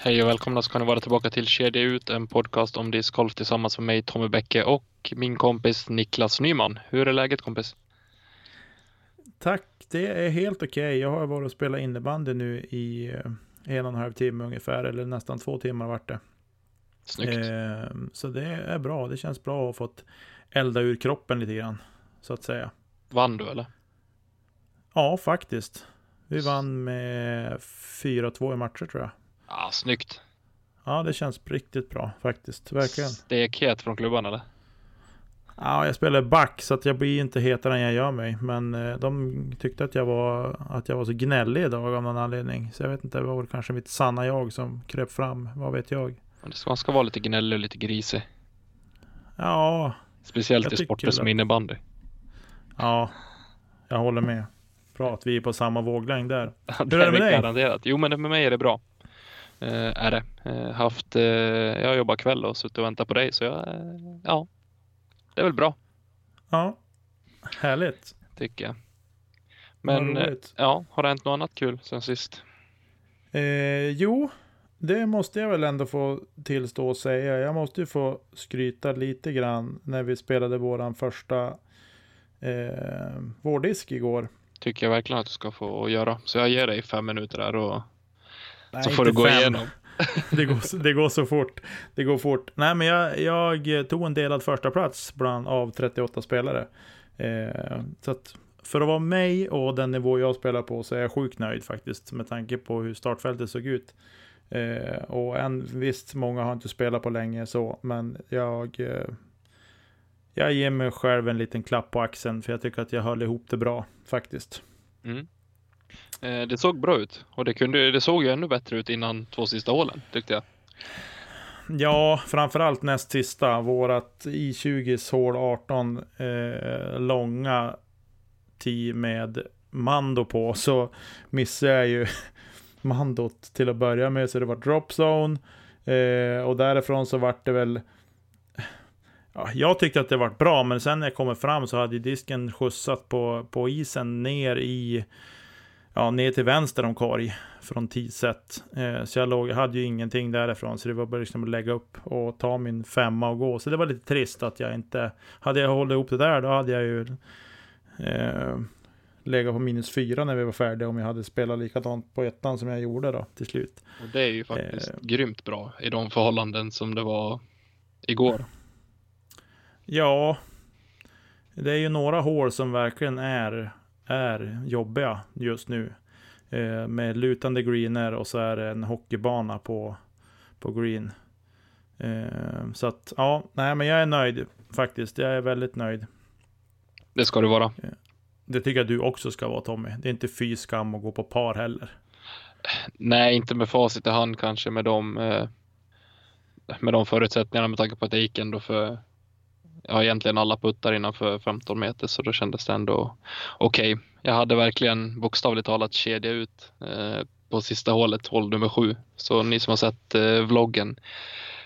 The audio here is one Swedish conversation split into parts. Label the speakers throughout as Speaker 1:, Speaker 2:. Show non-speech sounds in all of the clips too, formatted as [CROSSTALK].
Speaker 1: Hej och välkomna ska ni vara tillbaka till Kedja ut, en podcast om discgolf tillsammans med mig Tommy Bäcke och min kompis Niklas Nyman. Hur är läget kompis?
Speaker 2: Tack, det är helt okej. Okay. Jag har varit och spelat innebandy nu i eh, en och en halv timme ungefär, eller nästan två timmar vart det.
Speaker 1: Snyggt.
Speaker 2: Eh, så det är bra, det känns bra att ha fått elda ur kroppen lite grann, så att säga.
Speaker 1: Vann du eller?
Speaker 2: Ja, faktiskt. Vi vann med 4-2 i matcher tror jag.
Speaker 1: Ja, snyggt.
Speaker 2: Ja, det känns riktigt bra faktiskt. Verkligen.
Speaker 1: Stekhet från klubban eller?
Speaker 2: Ja, jag spelar back så att jag blir inte hetare än jag gör mig. Men eh, de tyckte att jag var, att jag var så gnällig idag av någon anledning. Så jag vet inte, det var kanske mitt sanna jag som kröp fram. Vad vet jag?
Speaker 1: Man ska vara lite gnällig och lite grisig.
Speaker 2: Ja.
Speaker 1: Speciellt i sporter som innebandy.
Speaker 2: Ja, jag håller med. Bra att vi är på samma våglängd där. [LAUGHS]
Speaker 1: Hur är det med dig? Garanterat. Jo, men med mig är det bra. Uh, är det. Uh, haft, uh, jag jobbar kväll och suttit och väntat på dig så jag, ja, det är väl bra.
Speaker 2: Ja, härligt.
Speaker 1: Tycker jag. Men ja, har det hänt något annat kul sen sist?
Speaker 2: jo, det måste jag väl ändå få tillstå och säga. Jag måste ju få skryta lite grann när vi spelade våran första eh, vårdisk igår.
Speaker 1: Tycker jag verkligen att du ska få göra. Så jag ger dig fem minuter där och
Speaker 2: Nej,
Speaker 1: så får du gå
Speaker 2: fem.
Speaker 1: igenom. [LAUGHS]
Speaker 2: det, går, det går så fort. Det går fort. Nej, men jag, jag tog en delad första plats bland av 38 spelare. Eh, så att för att vara mig och den nivå jag spelar på så är jag sjukt nöjd faktiskt med tanke på hur startfältet såg ut. Eh, och en, visst, många har inte spelat på länge så, men jag, eh, jag ger mig själv en liten klapp på axeln för jag tycker att jag höll ihop det bra faktiskt.
Speaker 1: Mm. Eh, det såg bra ut och det, kunde, det såg ju ännu bättre ut innan två sista hålen tyckte jag.
Speaker 2: Ja, framförallt näst sista. Vårat i20s hål 18 eh, långa tee med Mando på så missade jag ju [LAUGHS] Mandot till att börja med så det var drop zone. Eh, och därifrån så vart det väl Ja, jag tyckte att det var bra, men sen när jag kommer fram så hade disken skjutsat på, på isen ner i ja, ner till vänster om korg från tidset. Eh, så jag, låg, jag hade ju ingenting därifrån, så det var bara liksom att lägga upp och ta min femma och gå. Så det var lite trist att jag inte, hade jag hållit ihop det där, då hade jag ju eh, legat på minus fyra när vi var färdiga om jag hade spelat likadant på ettan som jag gjorde då till slut.
Speaker 1: Och det är ju faktiskt eh, grymt bra i de förhållanden som det var igår.
Speaker 2: Ja, det är ju några hål som verkligen är är jobbiga just nu. Eh, med lutande greener och så är det en hockeybana på, på green. Eh, så att ja, nej men jag är nöjd faktiskt. Jag är väldigt nöjd.
Speaker 1: Det ska du vara.
Speaker 2: Eh, det tycker jag du också ska vara Tommy. Det är inte fy skam att gå på par heller.
Speaker 1: Nej, inte med facit i hand kanske med de, eh, med de förutsättningarna med tanke på att jag gick ändå för ja, egentligen alla puttar innanför 15 meter så då kändes det ändå okej. Okay. Jag hade verkligen bokstavligt talat kedja ut eh, på sista hålet, hål nummer sju. Så ni som har sett eh, vloggen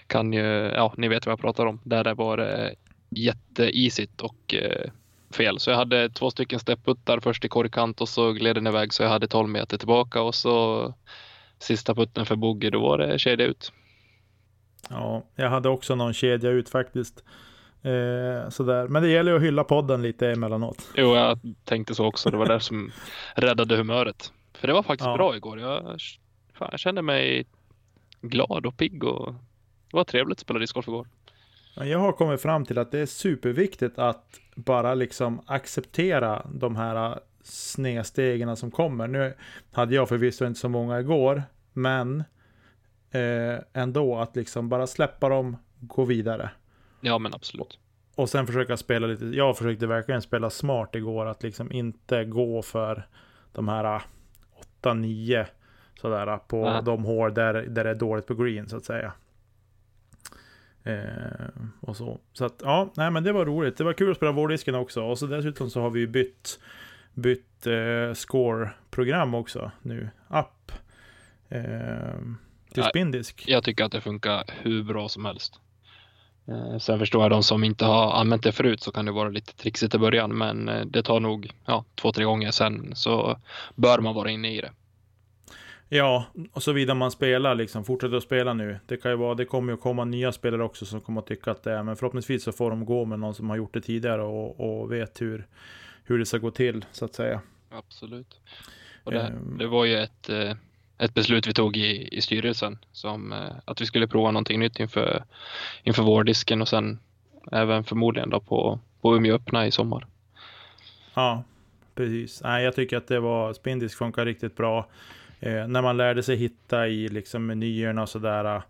Speaker 1: kan ju, ja, ni vet vad jag pratar om. Där det var eh, jätteisigt och eh, fel. Så jag hade två stycken stepputtar först i korgkant och så gled den iväg så jag hade 12 meter tillbaka och så sista putten för bogey, då var det kedja ut.
Speaker 2: Ja, jag hade också någon kedja ut faktiskt. Eh, sådär. Men det gäller ju att hylla podden lite emellanåt.
Speaker 1: Jo, jag tänkte så också. Det var det som räddade humöret. För det var faktiskt ja. bra igår. Jag, fan, jag kände mig glad och pigg och det var trevligt att spela discgolf igår.
Speaker 2: Jag har kommit fram till att det är superviktigt att bara liksom acceptera de här snedstegen som kommer. Nu hade jag förvisso inte så många igår, men eh, ändå att liksom bara släppa dem, gå vidare.
Speaker 1: Ja, men absolut.
Speaker 2: Och sen försöka spela lite, jag försökte verkligen spela smart igår, att liksom inte gå för de här 8-9 sådär på
Speaker 1: Nej.
Speaker 2: de hål där, där det är dåligt på green så att säga. Eh, och så. Så att ja, nej men det var roligt. Det var kul att spela vårdisken också. Och så dessutom så har vi ju bytt, bytt eh, score-program också nu. App. Eh, till spindisk.
Speaker 1: Jag tycker att det funkar hur bra som helst. Eh, Sen förstår jag de som inte har använt det förut så kan det vara lite trixigt i början men eh, det tar nog ja, två, tre gånger sen så bör man vara inne i det.
Speaker 2: Ja, och såvida man spelar liksom, fortsätter att spela nu. Det kan ju vara, det kommer ju att komma nya spelare också som kommer att tycka att det är, men förhoppningsvis så får de gå med någon som har gjort det tidigare och, och vet hur, hur det ska gå till, så att säga.
Speaker 1: Absolut. Och det,
Speaker 2: Ehm.
Speaker 1: det var ju ett, eh, ett beslut vi tog i, i styrelsen som eh, att vi skulle prova någonting nytt inför, inför vårdisken och sen även förmodligen då på, på Umeå öppna i sommar.
Speaker 2: Ja, precis. Nej, jag tycker att det var, Spindisk funkar riktigt bra. Eh, när man lärde sig hitta i liksom menyerna och sådär.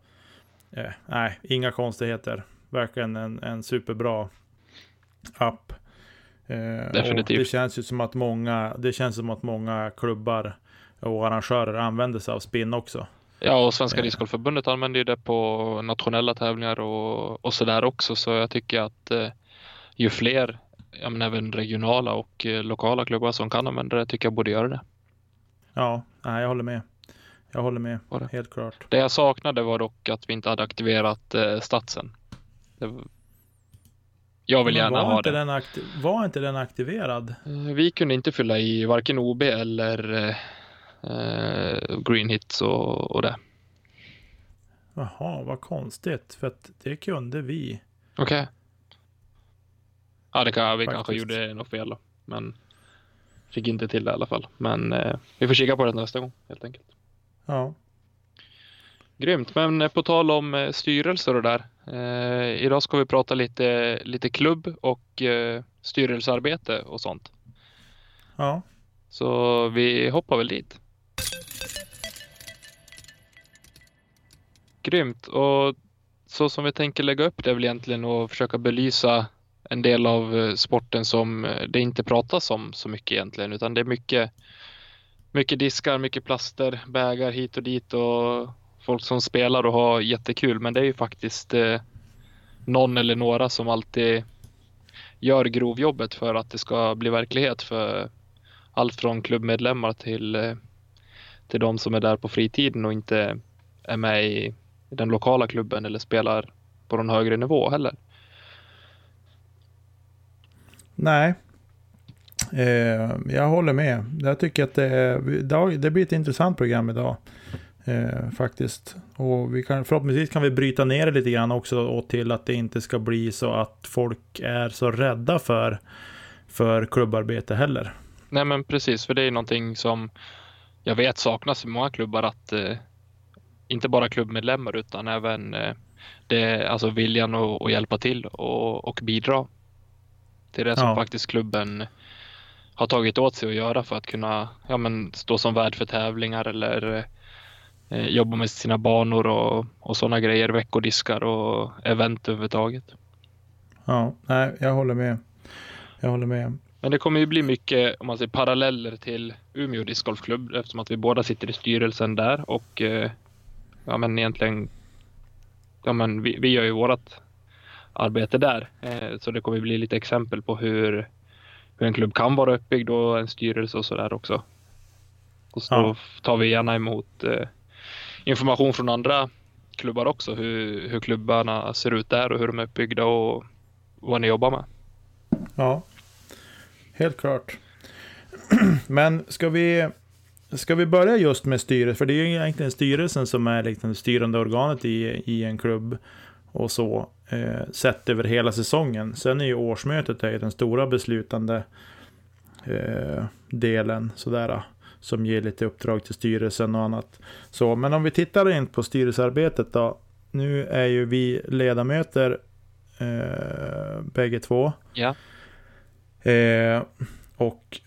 Speaker 2: Eh, nej, inga konstigheter. Verkligen en, en superbra app. Eh,
Speaker 1: Definitivt.
Speaker 2: det känns ju som att många, det känns som att många klubbar och arrangörer använder sig av spin också.
Speaker 1: Ja, och Svenska
Speaker 2: Eh.
Speaker 1: discgolfförbundet använder ju det på nationella tävlingar och, och sådär också. Så jag tycker att eh, ju fler, ja, men även regionala och eh, lokala klubbar som kan använda det, tycker jag borde göra det.
Speaker 2: Ja, nej, jag håller med. Jag håller med, helt klart.
Speaker 1: Det jag saknade var dock att vi inte hade aktiverat eh, statsen. Det, jag vill
Speaker 2: Men
Speaker 1: gärna ha det.
Speaker 2: Var inte den aktiverad?
Speaker 1: Eh, Vi kunde inte fylla i varken OB eller eh, green hits och, och det.
Speaker 2: Jaha, vad konstigt. För att det kunde vi.
Speaker 1: Okej. Ja, det kan, vi kanske
Speaker 2: Faktiskt.
Speaker 1: gjorde något fel då. Men fick inte till det i alla fall. Men eh, vi får kika på det nästa gång helt enkelt.
Speaker 2: Ja.
Speaker 1: Grymt, men eh, på tal om eh, styrelser och där. Eh, idag ska vi prata lite, lite klubb och eh, styrelsearbete och sånt.
Speaker 2: Ja.
Speaker 1: Så vi hoppar väl dit. Grymt. Och så som vi tänker lägga upp det är väl egentligen att försöka belysa en del av eh, sporten som eh, det inte pratas om så mycket egentligen utan det är mycket mycket diskar, mycket plaster, bägar hit och dit och folk som spelar och har jättekul. Men det är ju faktiskt eh, någon eller några som alltid gör grovjobbet för att det ska bli verklighet för allt från klubbmedlemmar till, eh, till de som är där på fritiden och inte är med i den lokala klubben eller spelar på någon högre nivå heller.
Speaker 2: Nej. Eh, jag håller med. Jag tycker att det, det blir ett intressant program idag. Eh, faktiskt. Och vi kan, förhoppningsvis kan vi bryta ner det lite grann också och till att det inte ska bli så att folk är så rädda för, för klubbarbete heller.
Speaker 1: Nej men precis, för det är någonting som jag vet saknas i många klubbar att eh, inte bara klubbmedlemmar utan även eh, det, alltså viljan att, att hjälpa till och, och bidra till det som
Speaker 2: Ja.
Speaker 1: faktiskt klubben har tagit åt sig att göra för att kunna ja, men, stå som värd för tävlingar eller eh, jobba med sina banor och, och sådana grejer, veckodiskar och event överhuvudtaget.
Speaker 2: Ja, nej, jag håller med. Jag håller med.
Speaker 1: Men det kommer ju bli mycket om man säger, paralleller till Umeå discgolfklubb eftersom att vi båda sitter i styrelsen där och eh, ja men egentligen ja men vi, vi gör ju vårat arbete där. Eh, så det kommer bli lite exempel på hur, hur en klubb kan vara uppbyggd och en styrelse och sådär också. Och så
Speaker 2: Ja.
Speaker 1: tar vi gärna emot eh, information från andra klubbar också hur, hur klubbarna ser ut där och hur de är uppbyggda och vad ni jobbar med.
Speaker 2: Ja, helt klart. [CLEARS THROAT] Men ska vi, ska vi börja just med styret? För det är ju egentligen styrelsen som är liksom det styrande organet i, i en klubb. Och så, eh, sett över hela säsongen. Sen är ju årsmötet är den stora beslutande eh, delen. Sådär, eh, som ger lite uppdrag till styrelsen och annat. Så, men om vi tittar in på styrelsearbetet då. Nu är ju vi ledamöter eh, bägge två.
Speaker 1: Ja.
Speaker 2: Eh, och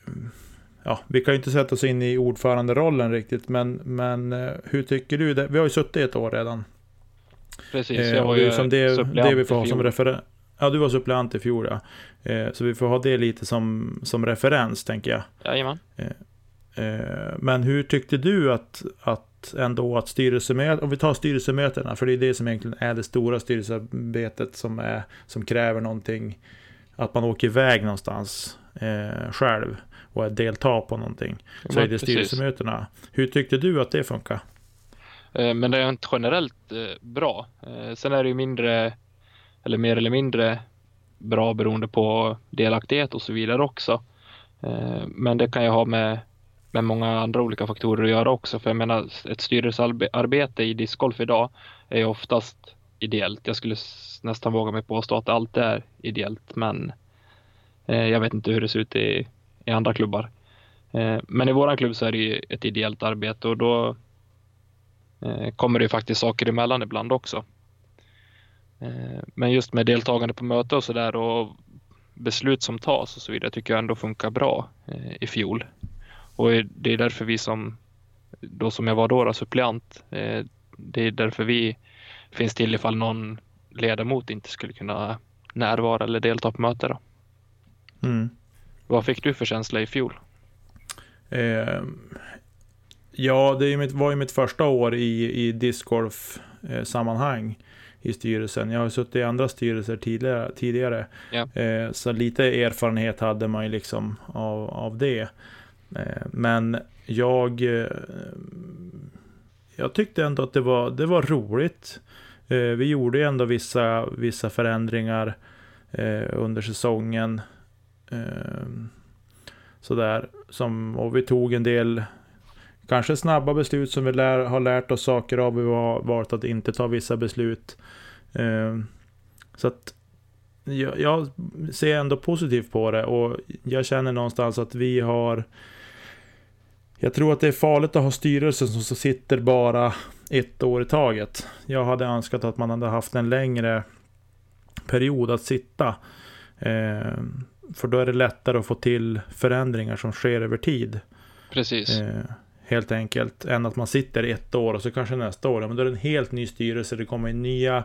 Speaker 2: ja, vi kan ju inte sätta oss in i ordföranderollen riktigt, men, men eh, hur tycker du? Det? Vi har ju suttit ett år redan.
Speaker 1: Precis,
Speaker 2: Eh,
Speaker 1: jag var ju
Speaker 2: som det, det vi får ha som referens. Ja, du var suppleant i fjol ja. Eh, så vi får ha det lite som, som referens, tänker jag.
Speaker 1: Jajamän.
Speaker 2: Eh, Men hur tyckte du att, att ändå att styrelsemöten, om vi tar styrelsemötena, för det är det som egentligen är det stora styrelsearbetet som, är, som kräver någonting, att man åker iväg någonstans eh, själv och är deltar på någonting.
Speaker 1: Ja,
Speaker 2: Så är det styrelsemötena. Hur tyckte du att det funkar?
Speaker 1: Eh, Men det är inte generellt eh, bra. Eh, Sen är det ju mindre, eller mer eller mindre bra beroende på delaktighet och så vidare också. Men det kan ju ha med, med många andra olika faktorer att göra också. För jag menar, ett styrelsearbete i discgolf idag är ju oftast ideellt. Jag skulle nästan våga mig påstå att allt är ideellt, men eh, jag vet inte hur det ser ut i, i andra klubbar. Eh, Men i våran klubb så är det ju ett ideellt arbete och då eh, kommer det ju faktiskt saker emellan ibland också. Eh, Men just med deltagande på möte och sådär och beslut som tas och så vidare tycker jag ändå funkar bra eh, i fjol. Och det är därför vi som, då som jag var då, då suppleant, eh, det är därför vi finns till ifall någon ledamot inte skulle kunna närvara eller delta på möte. Då.
Speaker 2: Mm.
Speaker 1: Vad fick du för känsla i fjol?
Speaker 2: Eh, ja, det mitt, var ju mitt första år i, i discgolf-sammanhang i styrelsen. Jag har suttit i andra styrelser tidigare, tidigare.
Speaker 1: Ja.
Speaker 2: Eh, så lite erfarenhet hade man ju liksom av, av det. Eh, men jag, eh, jag tyckte ändå att det var, det var roligt. Eh, vi gjorde ju ändå vissa, vissa förändringar eh, under säsongen. Eh, sådär. Som, och vi tog en del kanske snabba beslut som vi lär, har lärt oss saker av. Vi har valt att inte ta vissa beslut. Eh, så att jag, jag ser ändå positivt på det och jag känner någonstans att vi har jag tror att det är farligt att ha styrelser som så sitter bara ett år i taget. Jag hade önskat att man hade haft en längre period att sitta. Eh, för då är det lättare att få till förändringar som sker över tid.
Speaker 1: Precis.
Speaker 2: Eh, helt enkelt. Än att man sitter ett år och så kanske nästa år. Men då är det en helt ny styrelse. Det kommer in nya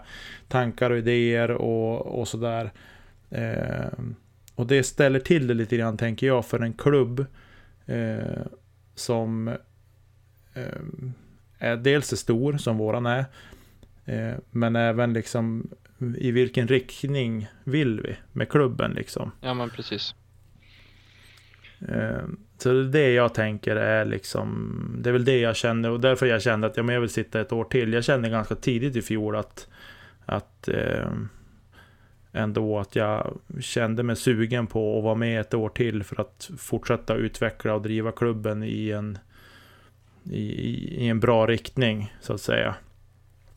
Speaker 2: tankar och idéer och, och sådär. Eh, och det ställer till det lite grann tänker jag för en klubb. Som eh, är dels är stor som våran är. Eh, men även liksom i vilken riktning vill vi med klubben liksom.
Speaker 1: Ja men precis.
Speaker 2: Eh, Så det är det jag tänker är liksom, det är väl det jag känner och därför jag kände att ja, men jag vill sitta ett år till. Jag kände ganska tidigt i fjol att, att eh, ändå att jag kände mig sugen på att vara med ett år till för att fortsätta utveckla och driva klubben i en, i, i en bra riktning så att säga.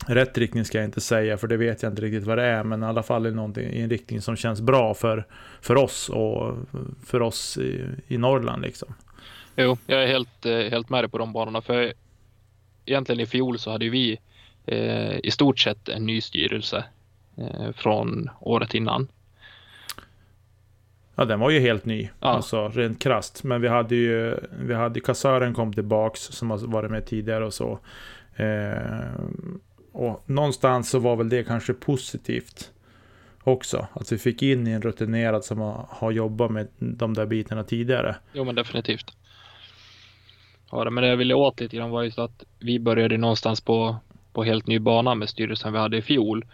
Speaker 2: Rätt riktning ska jag inte säga för det vet jag inte riktigt vad det är men i alla fall i, i en riktning som känns bra för, för oss och för oss i, i Norrland liksom.
Speaker 1: Jo, jag är helt, eh, helt med dig på de banorna. För egentligen i fjol så hade vi eh, i stort sett en ny styrelse från året innan.
Speaker 2: Ja, den var ju helt ny.
Speaker 1: Ja.
Speaker 2: Alltså rent krasst. Men vi hade ju, vi hade kassören kom tillbaks som har varit med tidigare och så. Eh, och någonstans så var väl det kanske positivt också. Att vi fick in en rutinerad som har, har jobbat med de där bitarna tidigare.
Speaker 1: Jo, men definitivt. Ja, men det jag ville åt lite grann var just att vi började någonstans på, på helt ny bana med styrelsen vi hade i fjol.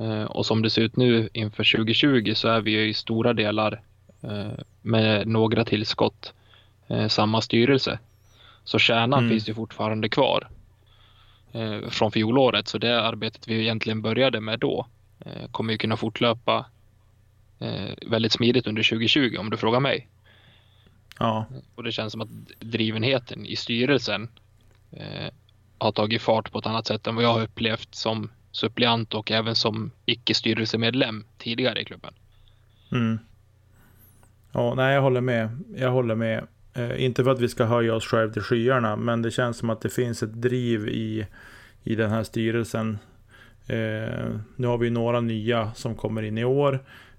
Speaker 1: Eh, och som det ser ut nu inför 2020 så är vi ju i stora delar eh, med några tillskott eh, samma styrelse. Så kärnan
Speaker 2: Mm.
Speaker 1: finns ju fortfarande kvar från fjolåret. Så det arbetet vi egentligen började med då kommer ju kunna fortlöpa väldigt smidigt under 2020 om du frågar mig.
Speaker 2: Ja,
Speaker 1: Och det känns som att drivenheten i styrelsen har tagit fart på ett annat sätt än vad jag har upplevt som suppleant och även som icke-styrelsemedlem tidigare i klubben.
Speaker 2: mm. ja nej jag håller med. Jag håller med. Eh, inte för att vi ska höja oss själva till skyarna, men det känns som att det finns ett driv i, i den här styrelsen. Eh, nu har vi några nya som kommer in i år,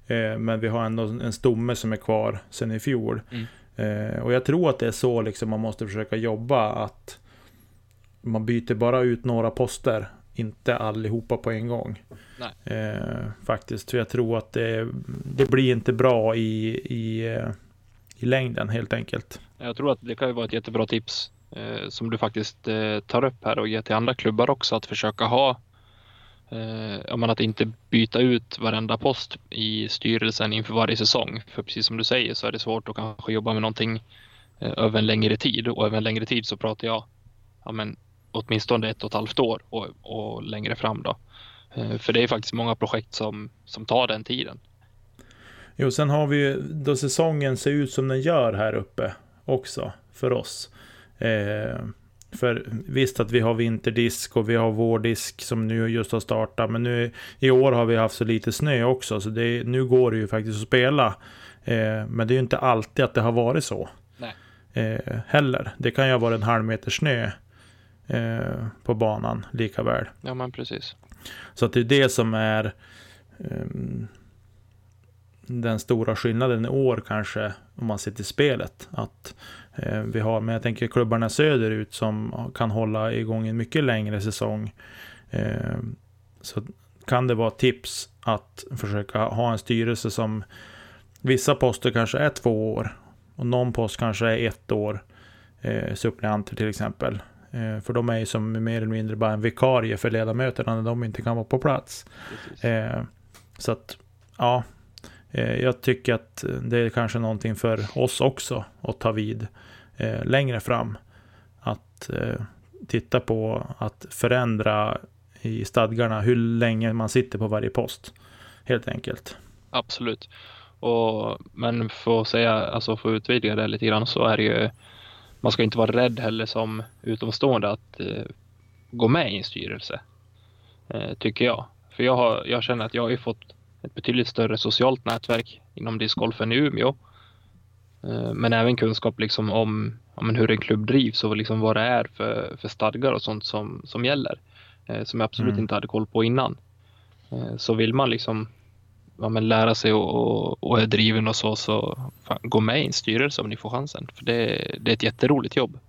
Speaker 2: eh, men vi har ändå en stomme som är kvar sedan i fjol.
Speaker 1: Mm.
Speaker 2: Eh, och jag tror att det är så liksom man måste försöka jobba. Att man byter bara ut några poster. Inte allihopa på en gång. Eh, faktiskt. För jag tror att det, det blir inte bra i, i, eh, i längden helt enkelt.
Speaker 1: Jag tror att det kan ju vara ett jättebra tips eh, som du faktiskt eh, tar upp här och ger till andra klubbar också att försöka ha eh, att inte byta ut varenda post i styrelsen inför varje säsong. För precis som du säger så är det svårt att kanske jobba med någonting eh, över en längre tid och över en längre tid så pratar jag ja, men, åtminstone ett och ett halvt år och, och längre fram då. Eh, för det är faktiskt många projekt som, som tar den tiden.
Speaker 2: Jo, sen har vi ju då säsongen ser ut som den gör här uppe också för oss. Eh, för visst att vi har vinterdisk och vi har vårdisk som nu just har startat. Men nu i år har vi haft så lite snö också. Så det, nu går det ju faktiskt att spela. Eh, men det är ju inte alltid att det har varit så. Eh, heller. Det kan ju ha varit en halv meter snö eh, på banan lika väl.
Speaker 1: Ja men precis.
Speaker 2: Så att det är det som är um, den stora skillnaden i år kanske om man ser till spelet. Att eh, vi har, men jag tänker klubbarna söderut som kan hålla igång en mycket längre säsong. Eh, så kan det vara tips att försöka ha en styrelse som vissa poster kanske är två år och någon post kanske är ett år. Eh, suppleanter till exempel. Eh, för de är ju som mer eller mindre bara en vikarie för ledamöterna när de inte kan vara på plats. Eh, så att, ja. Eh, jag tycker att det är kanske någonting för oss också att ta vid längre fram. Att titta på att förändra i stadgarna hur länge man sitter på varje post. Helt enkelt.
Speaker 1: Absolut. Och, men för att säga, alltså för att utvidga det lite grann så är det ju man ska inte vara rädd heller som utomstående att eh, gå med i en styrelse. Eh, tycker jag. För jag, har, jag känner att jag har fått ett betydligt större socialt nätverk inom discgolfen i Umeå. Eh, men även kunskap liksom om, om hur en klubb drivs och liksom vad det är för, för stadgar och sånt som, som gäller. Eh, som jag absolut mm. inte hade koll på innan. Eh, så vill man liksom ja, men lära sig och, och, är driven och så, så fan, gå med i en styrelse om ni får chansen. För det, det är ett jätteroligt jobb.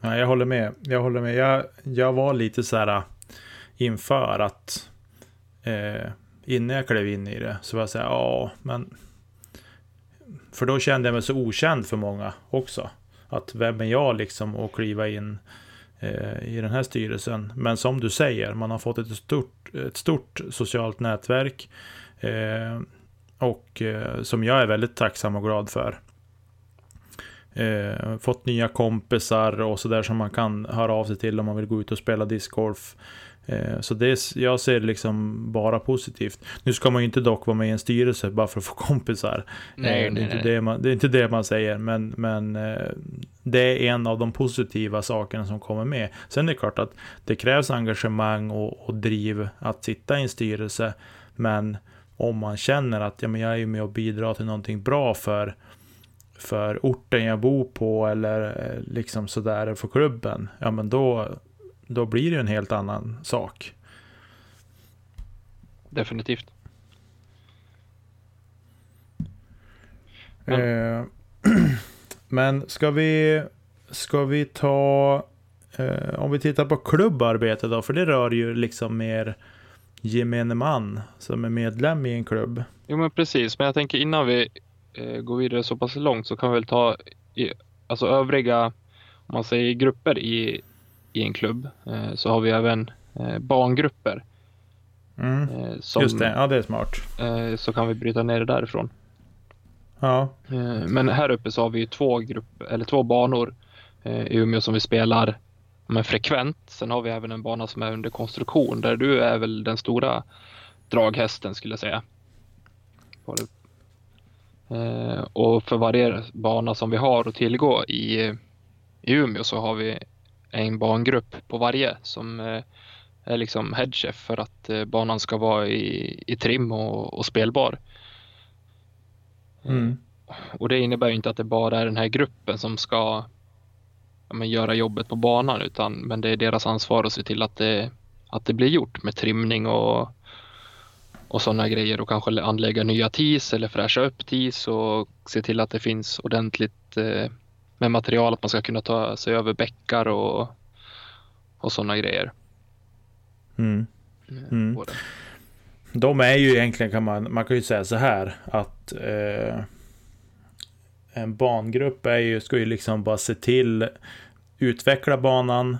Speaker 2: Ja, jag håller med. Jag håller med. Jag, jag var lite så här äh, inför att eh, innan jag klev in i det så var jag så här, ja, men för då kände jag mig så okänd för många också. Att vem är jag liksom att kliva in Eh, i den här styrelsen. Men som du säger, man har fått ett stort, ett stort socialt nätverk. Eh, och eh, som jag är väldigt tacksam och glad för. Eh, fått nya kompisar och sådär som man kan höra av sig till om man vill gå ut och spela discgolf. Eh, så det, jag ser det liksom bara positivt. Nu ska man ju inte dock vara med i en styrelse bara för att få [LAUGHS] kompisar.
Speaker 1: Nej,
Speaker 2: eh, det, är
Speaker 1: nej,
Speaker 2: inte det, man, det är inte det man säger, men, men eh, det är en av de positiva sakerna som kommer med. Sen är det klart att det krävs engagemang och, och driv att sitta i en styrelse. Men om man känner att ja, men jag är med och bidrar till någonting bra för, för orten jag bor på eller liksom sådär för klubben. Ja men då, då blir det en helt annan sak.
Speaker 1: Definitivt.
Speaker 2: Men, eh, [CLEARS THROAT] men ska vi ska vi ta eh, om vi tittar på klubbarbete då, för det rör ju liksom mer gemene man som är medlem i en klubb.
Speaker 1: Jo men precis, men jag tänker innan vi eh, går vidare så pass långt så kan vi väl ta i, alltså övriga, om man säger grupper i i en klubb eh, så har vi även eh, barngrupper.
Speaker 2: Mm. Eh, som, Just det, ja det är smart.
Speaker 1: Så kan vi bryta ner det därifrån.
Speaker 2: Ja.
Speaker 1: Men här uppe så har vi två, grupp, eller två banor i Umeå som vi spelar men frekvent. Sen har vi även en bana som är under konstruktion där du är väl den stora draghästen skulle jag säga. Och för varje bana som vi har att tillgå i, i Umeå så har vi en bangrupp på varje som eh, är liksom headchef för att eh, banan ska vara i, i trim och, och spelbar.
Speaker 2: Mm.
Speaker 1: Och det innebär inte att det bara är den här gruppen som ska ja, göra jobbet på banan utan men det är deras ansvar att se till att det, att det blir gjort med trimning och, och sådana grejer och kanske anlägga nya TIS eller fräscha upp TIS och se till att det finns ordentligt eh, med material att man ska kunna ta sig över bäckar och, och sådana grejer.
Speaker 2: Mm. Mm. De är ju egentligen kan man, man kan ju säga så här att eh, en bangrupp är ju, ska ju liksom bara se till utveckla banan,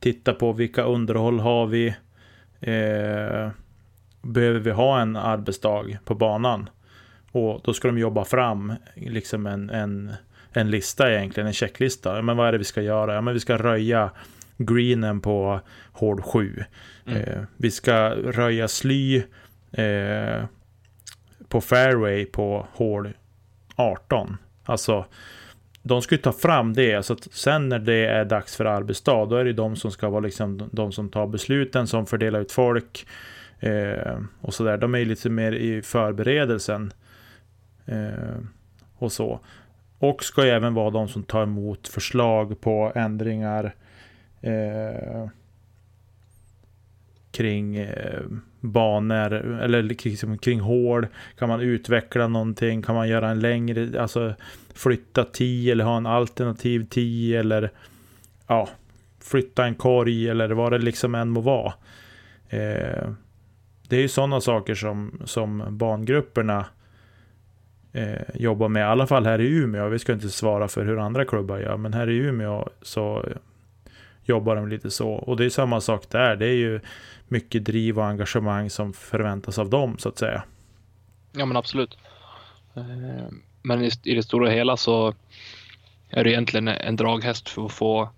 Speaker 2: titta på vilka underhåll har vi, eh, behöver vi ha en arbetsdag på banan? Och då ska de jobba fram liksom en, en, en lista egentligen, en checklista. Men vad är det vi ska göra? Ja, men vi ska röja greenen på hård 7. Mm. Eh, vi ska röja sly eh, på fairway på hål 18. Alltså, de ska ju ta fram det. Så att sen när det är dags för arbetsdag, då är det de som ska vara liksom de som tar besluten, som fördelar ut folk. Eh, och sådär. De är ju lite mer i förberedelsen. Eh, och så. Och ska även vara de som tar emot förslag på ändringar. Eh, kring eh, banor eller liksom kring hål. Kan man utveckla någonting? Kan man göra en längre, alltså flytta 10 eller ha en alternativ 10 eller ja, flytta en korg eller vad det liksom än må vara. Eh, det är ju sådana saker som, som bangrupperna eh, jobbar med, i alla fall här i Umeå. Vi ska inte svara för hur andra klubbar gör, men här i Umeå så jobbar de lite så. Och det är samma sak där. Det är ju mycket driv och engagemang som förväntas av dem så att säga.
Speaker 1: Ja men absolut. Eh, men i det stora hela så är det egentligen en draghäst för att få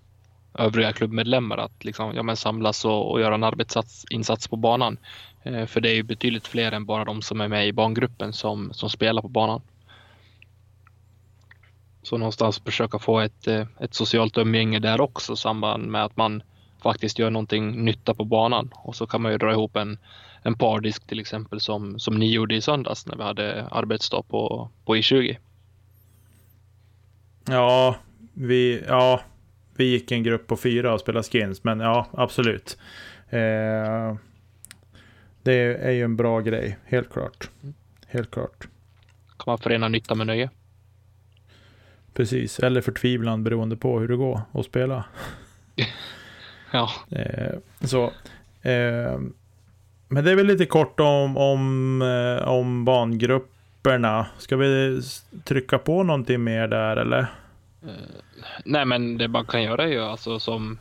Speaker 1: övriga klubbmedlemmar att liksom, ja, men samlas och, och göra en arbetsinsats på banan. Eh, för det är ju betydligt fler än bara de som är med i bangruppen som, som spelar på banan. Så någonstans försöka få ett, eh, ett socialt umgänge där också i samband med att man faktiskt gör någonting nytta på banan. Och så kan man ju dra ihop en, en pardisk till exempel som, som ni gjorde i söndags när vi hade arbetsdag på, på I20.
Speaker 2: Ja, vi, ja, vi gick en grupp på fyra och spelade skins, men ja, absolut. Eh, det är ju en bra grej, helt klart. Helt klart.
Speaker 1: Kan man förena nytta med nöje?
Speaker 2: Precis, eller förtvivlan beroende på hur det går att spela. [LAUGHS]
Speaker 1: ja.
Speaker 2: Eh, så. Eh, men det är väl lite kort om, om, eh, om bangrupperna. Ska vi trycka på någonting mer där eller?
Speaker 1: Eh, nej men det man kan göra är ju alltså som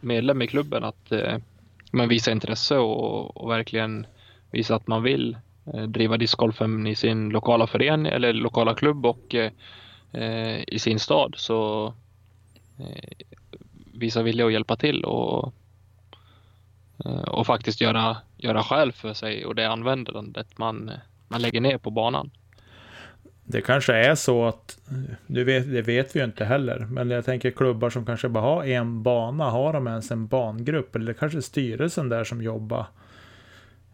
Speaker 1: medlem i klubben att eh, man visar intresse och, och, verkligen visa att man vill eh, driva discgolfen i sin lokala förening eller lokala klubb och i sin stad. Så visa vilja att hjälpa till och, och faktiskt göra, göra skäl för sig och det användandet man, man lägger ner på banan.
Speaker 2: Det kanske är så att, du vet, det vet vi ju inte heller, men jag tänker klubbar som kanske bara har en bana, har de ens en bangrupp? Eller det kanske är styrelsen där som jobbar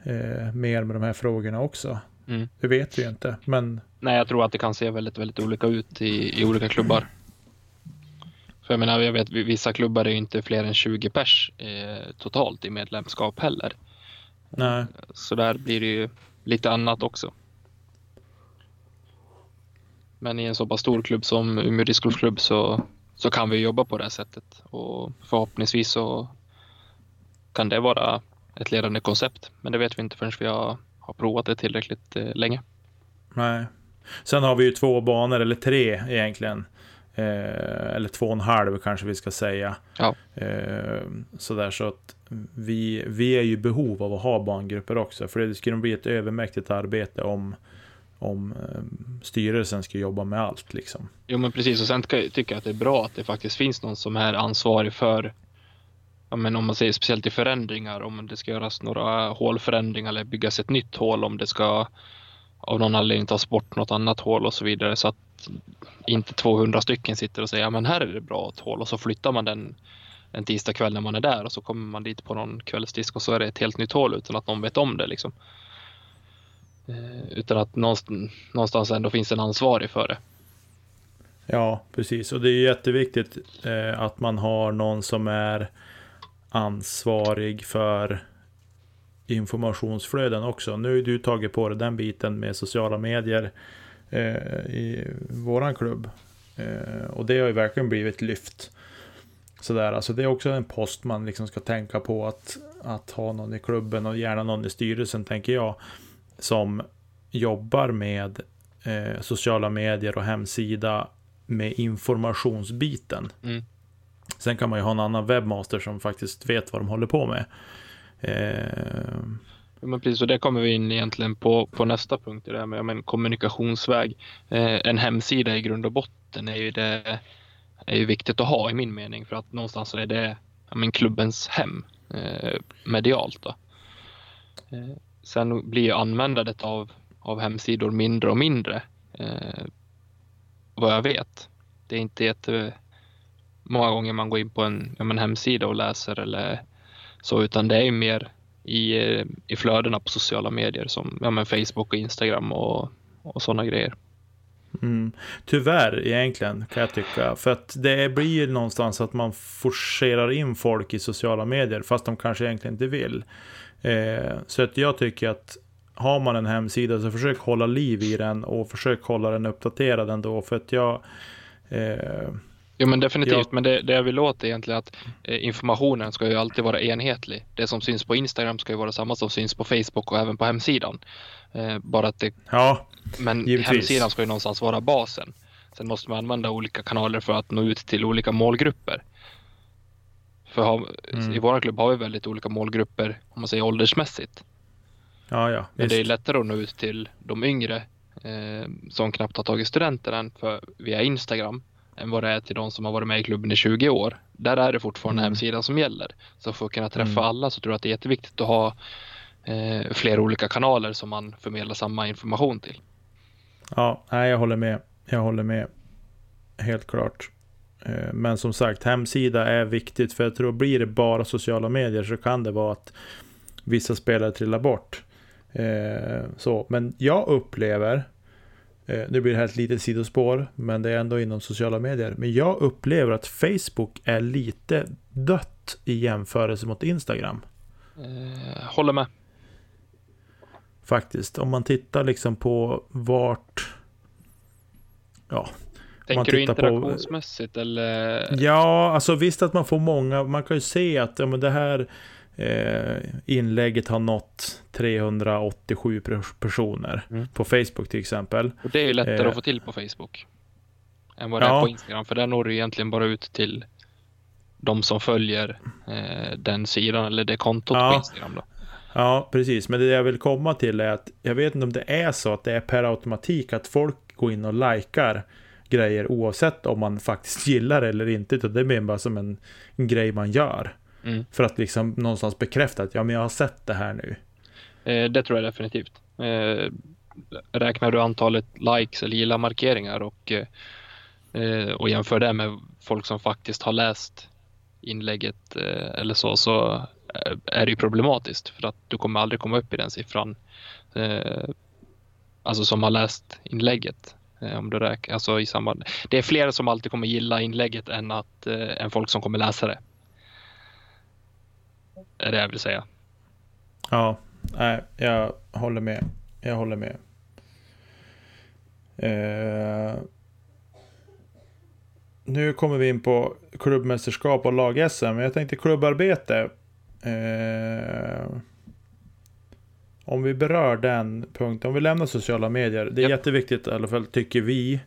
Speaker 2: eh, mer med de här frågorna också. Mm. Det vet vi ju inte, men...
Speaker 1: Nej, jag tror att det kan se väldigt, väldigt olika ut i, i olika klubbar. För jag menar, jag vet vissa klubbar är ju inte fler än 20 pers eh, totalt i medlemskap heller.
Speaker 2: Nej.
Speaker 1: Så där blir det ju lite annat också. Men i en så pass stor klubb som Umeå discgolfklubb så, så kan vi jobba på det här sättet och förhoppningsvis så kan det vara ett ledande koncept. Men det vet vi inte förrän vi har, har provat det tillräckligt eh, länge.
Speaker 2: Nej. Sen har vi ju två banor, eller tre egentligen. Eh, eller två och en halv kanske vi ska säga.
Speaker 1: Ja.
Speaker 2: Eh, sådär så att vi, vi är ju behov av att ha barngrupper också. För det skulle bli ett övermäktigt arbete om, om eh, styrelsen ska jobba med allt. Liksom.
Speaker 1: Jo men precis och sen tycker jag att det är bra att det faktiskt finns någon som är ansvarig för ja, men om man säger speciellt i förändringar, om det ska göras några hålförändringar eller byggas ett nytt hål, om det ska av någon anledning tas bort något annat hål och så vidare så att inte 200 stycken sitter och säger ja men här är det bra ett hål och så flyttar man den en tisdag kväll när man är där och så kommer man dit på någon kvällsdisk och så är det ett helt nytt hål utan att någon vet om det liksom. Eh, utan att någonstans ändå finns en ansvarig för det.
Speaker 2: Ja, precis. Och det är jätteviktigt eh, att man har någon som är ansvarig för informationsflöden också. Nu har du tagit på dig den biten med sociala medier eh, i våran klubb. Eh, och det har ju verkligen blivit lyft. Sådär, alltså det är också en post man liksom ska tänka på att, att ha någon i klubben och gärna någon i styrelsen tänker jag. Som jobbar med eh, sociala medier och hemsida med informationsbiten. Mm. Sen kan man ju ha en annan webbmaster som faktiskt vet vad de håller på med.
Speaker 1: Eh... Ja, men precis, och det kommer vi in egentligen på, på nästa punkt, det här med men, kommunikationsväg. Eh, en hemsida i grund och botten är ju, det, är ju viktigt att ha i min mening för att någonstans är det ja, men, klubbens hem eh, medialt. Då. Sen blir ju användandet av, av hemsidor mindre och mindre eh, vad jag vet. Det är inte jätte många gånger man går in på en, ja, hemsida och läser eller så, utan det är mer i, eh, i flödena på sociala medier som ja, men Facebook och Instagram och, och sådana grejer.
Speaker 2: Mm. Tyvärr egentligen kan jag tycka. För att det blir någonstans att man forcerar in folk i sociala medier fast de kanske egentligen inte vill. Eh, så att jag tycker att har man en hemsida så försök hålla liv i den och försök hålla den uppdaterad ändå. För att jag... Eh,
Speaker 1: Jo men definitivt, ja. men det, det jag vill åt är egentligen att eh, informationen ska ju alltid vara enhetlig. Det som syns på Instagram ska ju vara samma som syns på Facebook och även på hemsidan. Eh, bara att det...
Speaker 2: Ja,
Speaker 1: Men givetvis. hemsidan ska ju någonstans vara basen. Sen måste man använda olika kanaler för att nå ut till olika målgrupper. För ha, mm. i vår klubb har vi väldigt olika målgrupper om man säger åldersmässigt.
Speaker 2: Ja, ja,
Speaker 1: Men det är lättare att nå ut till de yngre eh, som knappt har tagit studenten än för via Instagram än vad det är till de som har varit med i klubben i 20 år. Där är det fortfarande mm. hemsidan som gäller. Så för att kunna träffa mm. alla så tror jag att det är jätteviktigt att ha eh, flera olika kanaler som man förmedlar samma information till.
Speaker 2: Ja, nej, jag håller med. Jag håller med. Helt klart. Eh, men som sagt, hemsida är viktigt för jag tror blir det bara sociala medier så kan det vara att vissa spelare trillar bort. Eh, så, men jag upplever Eh, nu blir det här ett litet sidospår, men det är ändå inom sociala medier. Men jag upplever att Facebook är lite dött i jämförelse mot Instagram.
Speaker 1: Håller med.
Speaker 2: Faktiskt, om man tittar liksom på vart... Ja.
Speaker 1: Tänker du interaktionsmässigt på, eller?
Speaker 2: Ja, alltså visst att man får många. Man kan ju se att ja, men det här eh, inlägget har nått 387 personer mm. på Facebook till exempel.
Speaker 1: Och det är ju lättare eh, att få till på Facebook än vad det ja. är på Instagram, för där når du egentligen bara ut till de som följer eh, den sidan eller det kontot ja. på Instagram. Då.
Speaker 2: Ja, precis. Men det jag vill komma till är att jag vet inte om det är så att det är per automatik att folk går in och likar grejer oavsett om man faktiskt [LAUGHS] gillar det eller inte. Utan det är bara som en, en grej man gör. Mm. För att liksom någonstans bekräfta att ja, men jag har sett det här nu.
Speaker 1: Eh, det tror jag definitivt. Eh, räknar du antalet likes eller gilla-markeringar och, eh, och jämför det med folk som faktiskt har läst inlägget eh, eller så, så eh, är det ju problematiskt för att du kommer aldrig komma upp i den siffran. Eh, alltså som har läst inlägget. Eh, om du räknar, alltså i samband. Det är fler som alltid kommer gilla inlägget än, att, eh, än folk som kommer läsa det är det jag vill säga.
Speaker 2: Ja, nej, jag håller med. Jag håller med. Eh, nu kommer vi in på klubbmästerskap och lag-SM. Jag tänkte klubbarbete. Eh, om vi berör den punkten, om vi lämnar sociala medier. Det är yep. jätteviktigt i alla fall, tycker vi.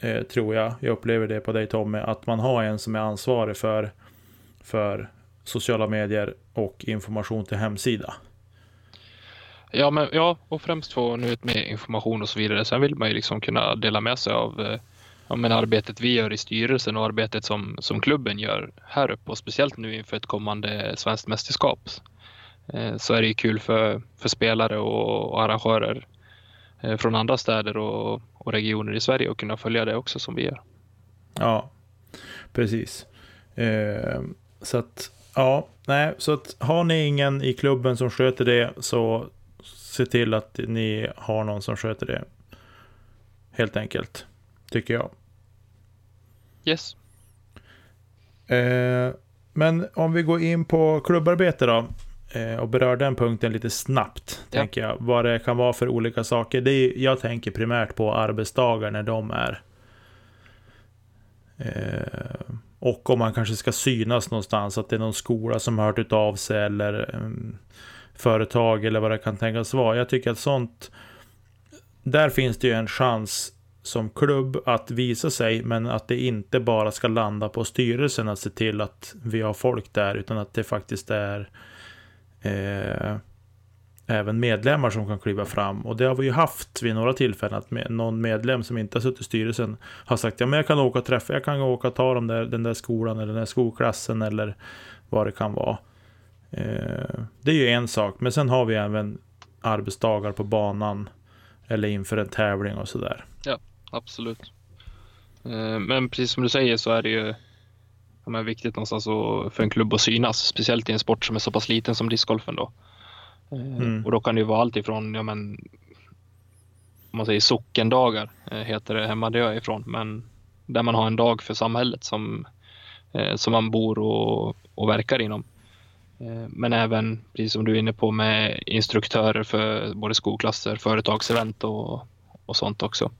Speaker 2: Eh, tror jag, jag upplever det på dig Tommy, att man har en som är ansvarig för, för sociala medier och information till hemsida.
Speaker 1: Ja, men, ja och främst få nu ut med information och så vidare. Sen vill man ju liksom kunna dela med sig av eh, ja, men arbetet vi gör i styrelsen och arbetet som, som klubben gör här uppe och speciellt nu inför ett kommande svenskt mästerskap. Eh, så är det ju kul för, för spelare och, och arrangörer eh, från andra städer och, och, regioner i Sverige att kunna följa det också som vi gör.
Speaker 2: Ja, precis. Eh, så att Ja, nej, så att har ni ingen i klubben som sköter det så se till att ni har någon som sköter det. Helt enkelt, tycker jag.
Speaker 1: Yes.
Speaker 2: Eh, men om vi går in på klubbarbete då. Eh, och berör den punkten lite snabbt,
Speaker 1: Ja.
Speaker 2: tänker jag. Vad det kan vara för olika saker. Det är, jag tänker primärt på arbetsdagar när de är. Eh, och om man kanske ska synas någonstans, att det är någon skola som har hört av sig eller um, företag eller vad det kan tänkas vara. Jag tycker att sånt, där finns det ju en chans som klubb att visa sig, men att det inte bara ska landa på styrelsen att se till att vi har folk där, utan att det faktiskt är eh, även medlemmar som kan kliva fram. Och det har vi ju haft vid några tillfällen, att med, någon medlem som inte har suttit i styrelsen har sagt ja men jag kan åka och träffa, jag kan åka och ta de där, den där skolan eller den där skolklassen eller vad det kan vara. Eh, det är ju en sak, men sen har vi även arbetsdagar på banan eller inför en tävling och sådär.
Speaker 1: Absolut. Eh, Men precis som du säger så är det ju ja, men viktigt någonstans för en klubb att synas, speciellt i en sport som är så pass liten som discgolfen då. Eh,
Speaker 2: Mm.
Speaker 1: Och då kan det ju vara allt ifrån, ja men, om man säger sockendagar eh, heter det hemma där jag är ifrån, men där man har en dag för samhället som, eh, som man bor och, och verkar inom. Men även, precis som du är inne på, med instruktörer för både skolklasser, företagsevent och, och sånt också.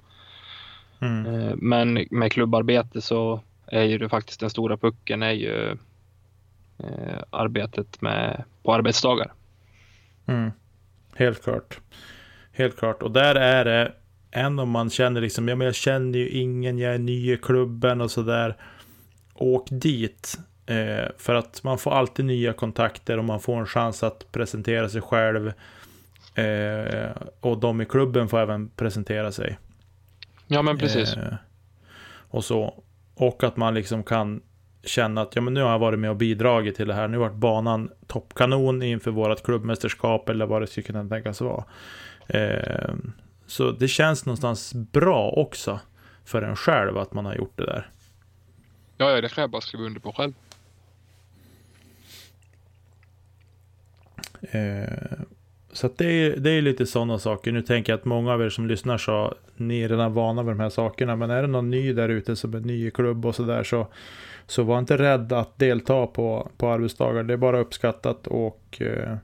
Speaker 2: Mm.
Speaker 1: Men med klubbarbete så är ju det faktiskt den stora pucken är ju eh, arbetet med, på arbetsdagar.
Speaker 2: Mm. Helt klart. Helt klart. Och där är det, än om man känner liksom, ja men jag känner ju ingen, jag är ny i klubben och sådär. Åk dit. Eh, för att man får alltid nya kontakter och man får en chans att presentera sig själv. Eh, och de i klubben får även presentera sig.
Speaker 1: Ja men precis.
Speaker 2: Eh, och så. Och att man liksom kan känna att ja, men nu har jag varit med och bidragit till det här. Nu har banan toppkanon inför vårt klubbmästerskap eller vad det skulle kunna tänkas vara. Eh, så det känns någonstans bra också för en själv att man har gjort det där.
Speaker 1: Ja, ja, det kan jag bara skriva under på själv.
Speaker 2: Eh, så att det, är, det är lite sådana saker. Nu tänker jag att många av er som lyssnar så ni är redan vana vid de här sakerna. Men är det någon ny där ute som är ny i klubb och sådär så, så var inte rädd att delta på, på arbetsdagar. Det är bara uppskattat och eh,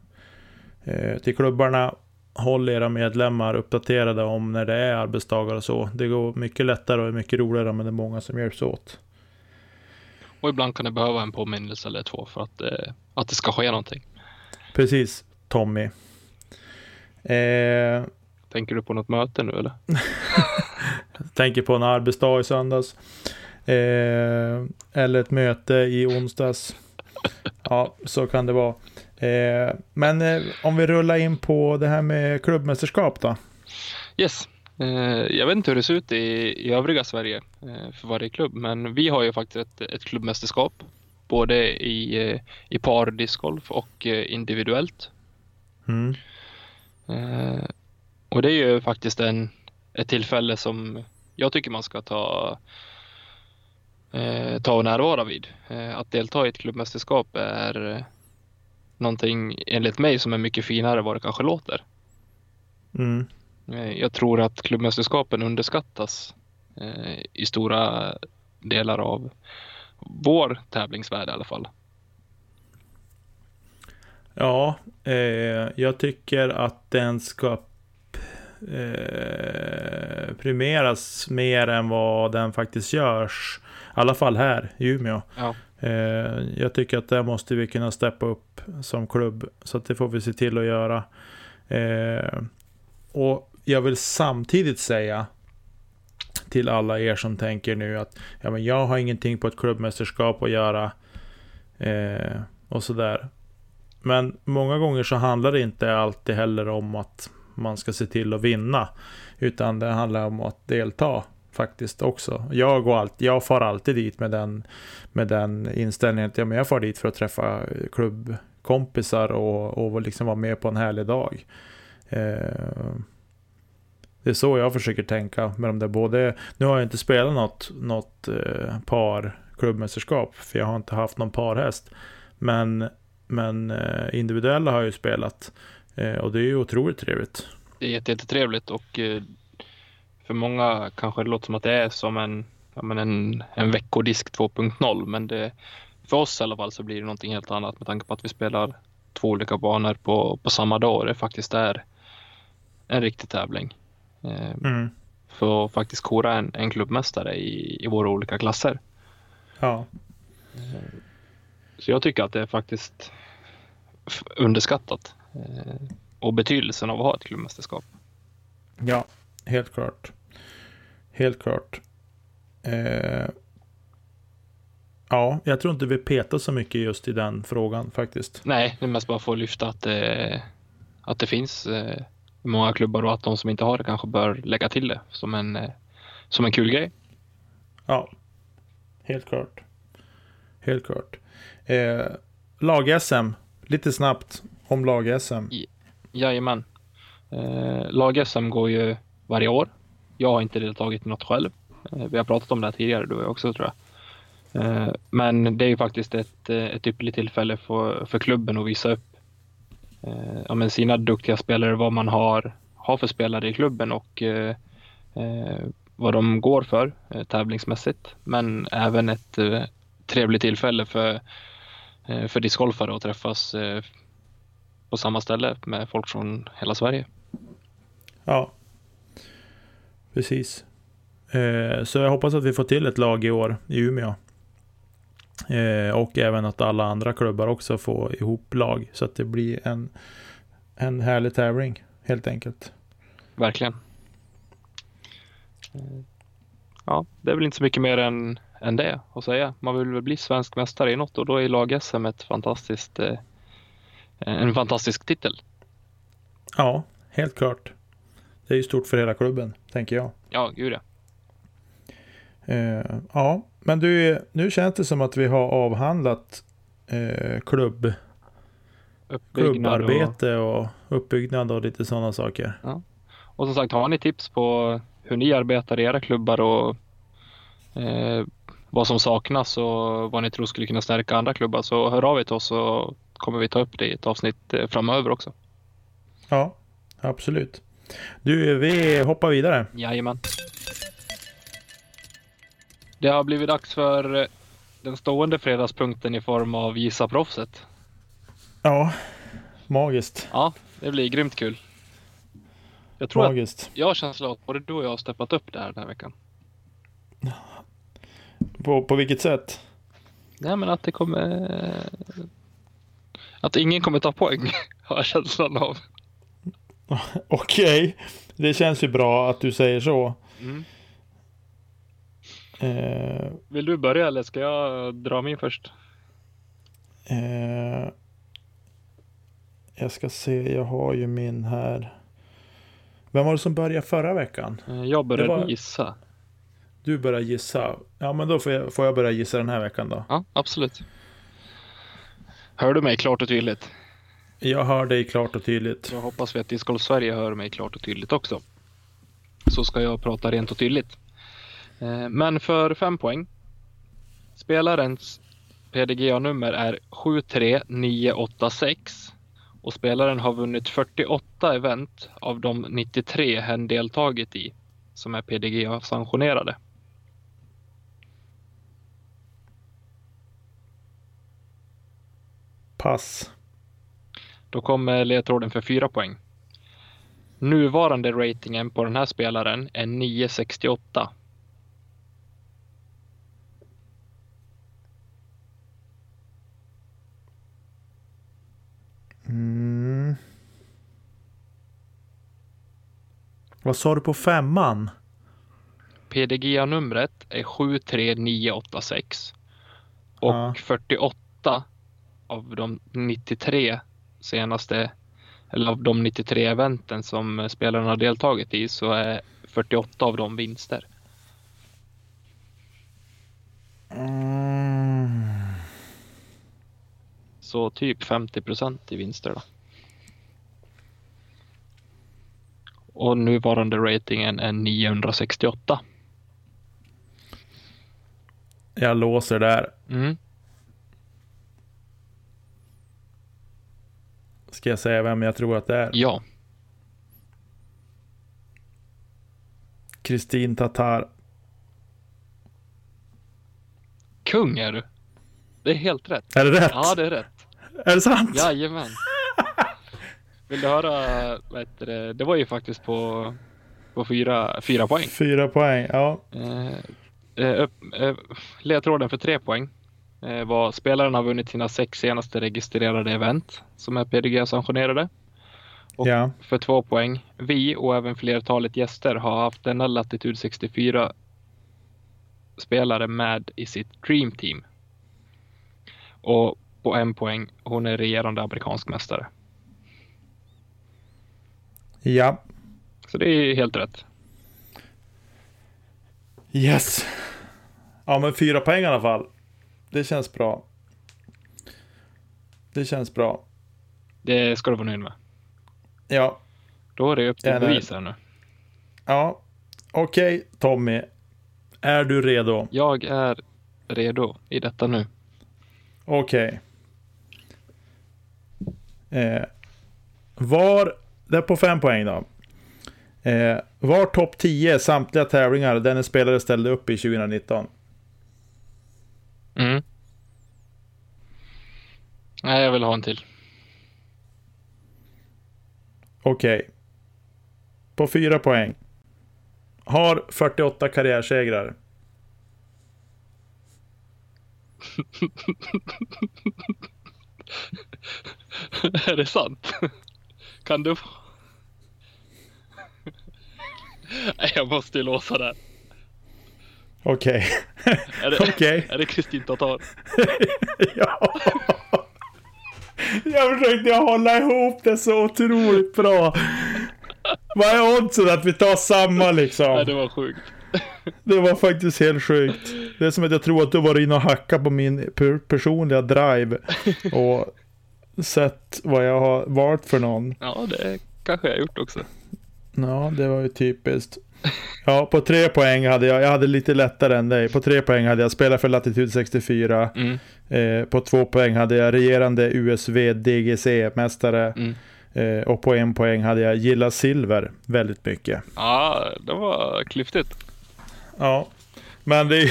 Speaker 2: eh, till klubbarna Håll era medlemmar uppdaterade om när det är arbetsdagar och så. Det går mycket lättare och är mycket roligare men det är många som hjälps åt.
Speaker 1: Och ibland kan det behöva en påminnelse eller två för att, eh, att det ska ske någonting.
Speaker 2: Precis, Tommy. Eh,
Speaker 1: Tänker du på något möte nu eller? [LAUGHS]
Speaker 2: Tänker på en arbetsdag i söndags. Eh, eller ett möte i onsdags. Ja, så kan det vara. Eh, men eh, om vi rullar in på det här med klubbmästerskap då.
Speaker 1: Yes. Eh, jag vet inte hur det ser ut i, i övriga Sverige eh, för varje klubb, men vi har ju faktiskt ett, ett klubbmästerskap. Både i, eh, i par discgolf och individuellt.
Speaker 2: Mm.
Speaker 1: Eh, och det är ju faktiskt en, ett tillfälle som jag tycker man ska ta, eh, ta och närvara vid. Eh, att delta i ett klubbmästerskap är någonting enligt mig som är mycket finare vad det kanske låter.
Speaker 2: Mm.
Speaker 1: Jag tror att klubbmästerskapen underskattas eh, i stora delar av vår tävlingsvärld i alla fall.
Speaker 2: Ja, eh, jag tycker att den ska eh, primeras mer än vad den faktiskt görs. I alla fall här i Umeå.
Speaker 1: Ja.
Speaker 2: Eh, jag tycker att där måste vi kunna steppa upp som klubb. Så det får vi se till att göra. Eh, och jag vill samtidigt säga till alla er som tänker nu att ja, men jag har ingenting på ett klubbmästerskap att göra. Eh, och sådär. Men många gånger så handlar det inte alltid heller om att man ska se till att vinna. Utan det handlar om att delta faktiskt också. Jag, går alltid, jag far alltid dit med den, med den inställningen att ja, men jag far dit för att träffa klubbkompisar och, och liksom vara med på en härlig dag. Eh, det är så jag försöker tänka med de där både. Nu har jag inte spelat något, något eh, par klubbmästerskap för jag har inte haft någon parhäst. Men, men eh, individuella har jag ju spelat eh, och det är ju otroligt trevligt.
Speaker 1: Det är jätte- jättetrevligt och eh, för många kanske det låter som att det är som en, ja, men en, en veckodisk 2.0 men det, för oss i alla fall så blir det någonting helt annat med tanke på att vi spelar två olika banor på, på samma dag och det faktiskt är en riktig tävling.
Speaker 2: Mm.
Speaker 1: för att faktiskt kora en, en klubbmästare i, i våra olika klasser.
Speaker 2: Ja.
Speaker 1: Så jag tycker att det är faktiskt underskattat. Eh, och betydelsen av att ha ett klubbmästerskap.
Speaker 2: Ja, helt klart. Helt klart. Eh, ja, jag tror inte vi petar så mycket just i den frågan faktiskt.
Speaker 1: Nej, det är mest bara för att lyfta att det, att det finns eh, många klubbar och att de som inte har det kanske bör lägga till det som en, eh, som en kul grej.
Speaker 2: Ja, helt klart. Helt klart. Eh, Lag-SM, lite snabbt om lag-SM.
Speaker 1: Jajamän. Eh, Lag-SM går ju varje år. Jag har inte deltagit i något själv. Eh, vi har pratat om det här tidigare, du och jag också tror jag. Eh, men det är ju faktiskt ett, eh, ett ypperligt tillfälle för, för klubben att visa upp eh, ja, men sina duktiga spelare, vad man har, har för spelare i klubben och eh, eh, vad de går för eh, tävlingsmässigt. Men även ett eh, trevligt tillfälle för, eh, för discgolfare att träffas eh, på samma ställe med folk från hela Sverige.
Speaker 2: Ja, precis. Eh, så jag hoppas att vi får till ett lag i år i Umeå. Och även att alla andra klubbar också får ihop lag. Så att det blir en, en härlig tävling helt enkelt.
Speaker 1: Verkligen. Ja, det är väl inte så mycket mer än, än det att säga. Man vill väl bli svensk mästare i något och då är lag-SM ett fantastiskt, eh, en fantastisk titel.
Speaker 2: Ja, helt klart. Det är ju stort för hela klubben, tänker jag.
Speaker 1: Ja, gud ja.
Speaker 2: Eh, ja, men du, nu känns det som att vi har avhandlat eh, klubb,
Speaker 1: Uppbyggnad och,
Speaker 2: klubbarbete och uppbyggnad och lite sådana saker.
Speaker 1: och som sagt, har ni tips på hur ni arbetar i era klubbar och eh, vad som saknas och vad ni tror skulle kunna stärka andra klubbar så hör av er till oss så kommer vi ta upp det i ett avsnitt eh, framöver också.
Speaker 2: Ja, absolut. Du, vi hoppar vidare.
Speaker 1: Jajamän. Det har blivit dags för eh, den stående fredagspunkten i form av Gissa proffset.
Speaker 2: Ja, magiskt.
Speaker 1: Ja, det blir grymt kul. Jag tror att
Speaker 2: Magiskt.
Speaker 1: jag har känslan att både du och jag har steppat upp det här den här veckan.
Speaker 2: På, på vilket sätt?
Speaker 1: Nej, men att det kommer... Att ingen kommer ta poäng, [LAUGHS] har jag känslan av. [LAUGHS]
Speaker 2: Okej, det känns ju bra att du säger så.
Speaker 1: Mm.
Speaker 2: Eh,
Speaker 1: Vill du börja eller ska jag dra min först?
Speaker 2: eh, jag ska se, jag har ju min här. Vem var det som började förra veckan?
Speaker 1: Eh, Jag börjar
Speaker 2: Det var-
Speaker 1: gissa.
Speaker 2: Du börjar gissa. Ja, men då får jag, får jag börja gissa den här veckan då.
Speaker 1: Ja, absolut. Hör du mig klart och tydligt?
Speaker 2: Jag hör dig klart och tydligt.
Speaker 1: Så hoppas vi att Discgolf Sverige hör mig klart och tydligt också. Så ska jag prata rent och tydligt. Eh, Men för fem poäng. Spelarens PDGA-nummer är 73986 och spelaren har vunnit 48 event av de 93 hen deltagit i som är PDGA-sanktionerade.
Speaker 2: Pass.
Speaker 1: Då kommer ledtråden för fyra poäng. Nuvarande ratingen på den här spelaren är 968.
Speaker 2: Mm. Vad sa du på femman?
Speaker 1: PDGA-numret är 73986 och
Speaker 2: Ja.
Speaker 1: 48 av de 93 senaste eller av de 93 eventen som spelaren har deltagit i så är 48 av dem vinster.
Speaker 2: Mm.
Speaker 1: Så typ 50 procent i vinster då. Och nuvarande ratingen är 968.
Speaker 2: Jag låser där.
Speaker 1: Mm.
Speaker 2: Ska jag säga vem jag tror att det är?
Speaker 1: Ja,
Speaker 2: Kristin Tatar.
Speaker 1: kung är du. Det är helt rätt.
Speaker 2: Är det rätt?
Speaker 1: Ja, det är rätt.
Speaker 2: Är det sant?
Speaker 1: Jajamän. [LAUGHS] Vill du höra, vad heter det? det var ju faktiskt på, på fyra, fyra poäng.
Speaker 2: Fyra poäng, ja.
Speaker 1: Eh, eh, upp, eh, ledtråden för tre poäng var spelaren har vunnit sina sex senaste registrerade event som är PDG-sanktionerade. Och
Speaker 2: Ja.
Speaker 1: för två poäng, vi och även flertalet gäster har haft denna Latitude 64 spelare med i sitt Dream Team. Och på en poäng, hon är regerande amerikansk mästare.
Speaker 2: Ja.
Speaker 1: Så det är helt rätt.
Speaker 2: Yes. Ja, men fyra poäng i alla fall. Det känns bra. Det känns bra.
Speaker 1: Det ska du vara nöjd med.
Speaker 2: Ja.
Speaker 1: Då är det upp till bevis här nu.
Speaker 2: Ja. Okej, Tommy. Är du redo?
Speaker 1: Jag är redo i detta nu.
Speaker 2: Okej. Eh, var, det är på fem poäng då. Eh, var topp 10 samtliga tävlingar en spelare ställde upp i 2019?
Speaker 1: Mm. Nej, jag vill ha en till.
Speaker 2: Okej. På fyra poäng. Har 48 karriärsegrar. [LAUGHS]
Speaker 1: är det sant? Kan du? Nej, jag måste ju låsa det.
Speaker 2: Okej.
Speaker 1: Är det,
Speaker 2: Okej.
Speaker 1: är det Kristin Tatar? [LAUGHS]
Speaker 2: ja. Jag försökte hålla ihop det så otroligt bra. Vad är oddsen att vi tar samma liksom?
Speaker 1: Nej, det var sjukt.
Speaker 2: Det var faktiskt helt sjukt. Det är som att jag tror att du var inne och hackade på min per personliga drive. Och sett vad jag har valt för någon.
Speaker 1: Ja, det kanske jag gjort också.
Speaker 2: Ja, det var ju typiskt. Ja, på tre poäng hade jag, jag hade lite lättare än dig. På tre poäng hade jag spelat för Latitude 64.
Speaker 1: Mm,
Speaker 2: Eh, på två poäng hade jag regerande USV DGC-mästare.
Speaker 1: mm.
Speaker 2: Eh, och på en poäng hade jag Gilla Silver väldigt mycket.
Speaker 1: Ja, det var klyftigt.
Speaker 2: Ja, men det är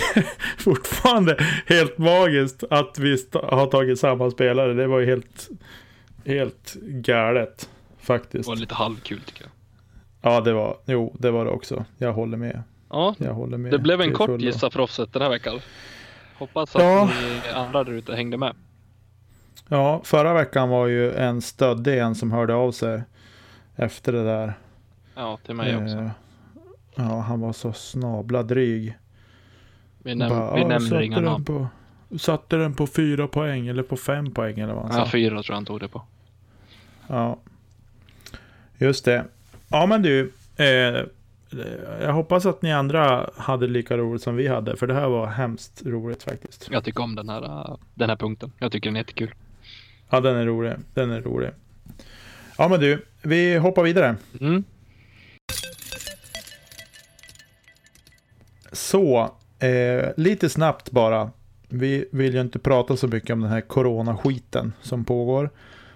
Speaker 2: [LAUGHS] fortfarande helt magiskt att vi har tagit samma spelare. Det var ju helt, helt galet
Speaker 1: Det
Speaker 2: faktiskt.
Speaker 1: var lite halvkul tycker jag.
Speaker 2: Ja, det var, jo, det var det också. Jag håller med.
Speaker 1: Ja,
Speaker 2: Jag håller med.
Speaker 1: det blev en kort gissa proffset den här veckan. Hoppas att
Speaker 2: Ja.
Speaker 1: ni andra där ute hängde med.
Speaker 2: Ja, förra veckan var ju en stöddig en som hörde av sig efter det där.
Speaker 1: Ja, till mig också.
Speaker 2: Eh, Ja, han var så snabla dryg.
Speaker 1: Vi, näm
Speaker 2: Bara,
Speaker 1: vi
Speaker 2: "Ja,
Speaker 1: nämner inga
Speaker 2: den
Speaker 1: namn.
Speaker 2: På, satte den på fyra poäng eller på fem poäng eller vad han
Speaker 1: Ja,
Speaker 2: sa.
Speaker 1: fyra tror jag han tog det på.
Speaker 2: Ja, just det. Ja, men du. Eh, jag hoppas att ni andra hade lika roligt som vi hade. För det här var hemskt roligt faktiskt.
Speaker 1: Jag tycker om den här, den här punkten. Jag tycker den är jättekul.
Speaker 2: Ja, den är rolig. Den är rolig. Ja, men du. Vi hoppar vidare.
Speaker 1: Mm.
Speaker 2: Så, eh, lite snabbt bara. Vi vill ju inte prata så mycket om den här coronaskiten som pågår.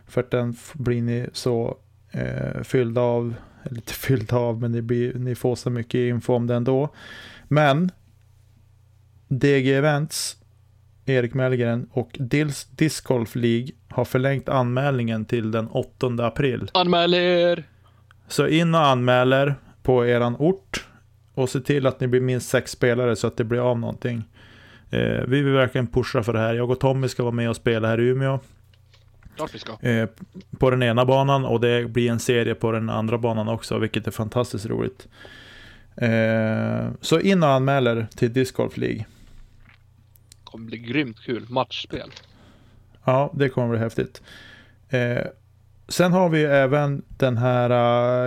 Speaker 2: För att den blir ni så eh, fyllda av, eller inte fyllda av, men ni, blir, ni får så mycket info om det ändå. Men DG Events, Erik Mellgren och Dils Disc Golf League har förlängt anmälningen till den 8 april.
Speaker 1: Anmäl er!
Speaker 2: Så in och anmäler på eran ort och se till att ni blir minst sex spelare så att det blir av någonting. Eh, vi vill verkligen pusha för det här. Jag och Tommy ska vara med och spela här i Umeå
Speaker 1: Klart vi ska.
Speaker 2: eh, på den ena banan och det blir en serie på den andra banan också, vilket är fantastiskt roligt. Eh, så in och anmäler till Disc Golf League.
Speaker 1: kommer bli grymt kul. Matchspel.
Speaker 2: Ja, det kommer bli häftigt. Eh, sen har vi även den här